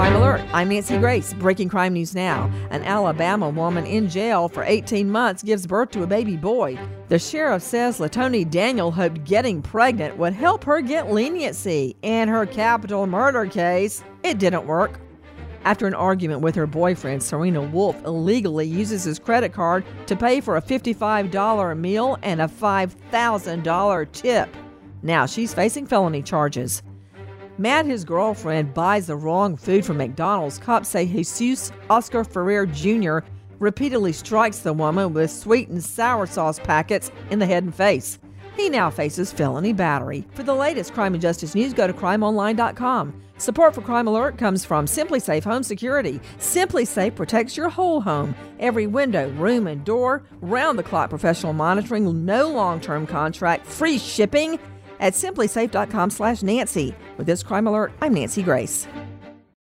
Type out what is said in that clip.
Crime Alert. I'm Nancy Grace. Breaking crime news now. An Alabama woman in jail for 18 months gives birth to a baby boy. The sheriff says Latoni Daniel hoped getting pregnant would help her get leniency in her capital murder case. It didn't work. After an argument with her boyfriend, Serena Wolf illegally uses his credit card to pay for a $55 meal and a $5,000 tip. Now she's facing felony charges. Mad his girlfriend buys the wrong food from McDonald's, cops say Jesus Oscar Ferrer Jr. repeatedly strikes the woman with sweet and sour sauce packets in the head and face. He now faces felony battery. For the latest crime and justice news, go to crimeonline.com. Support for Crime Alert comes from SimpliSafe Home Security. SimpliSafe protects your whole home, every window, room, and door. Round the clock professional monitoring, no long term contract, free shipping at simplisafe.com slash Nancy. With this crime alert, I'm Nancy Grace.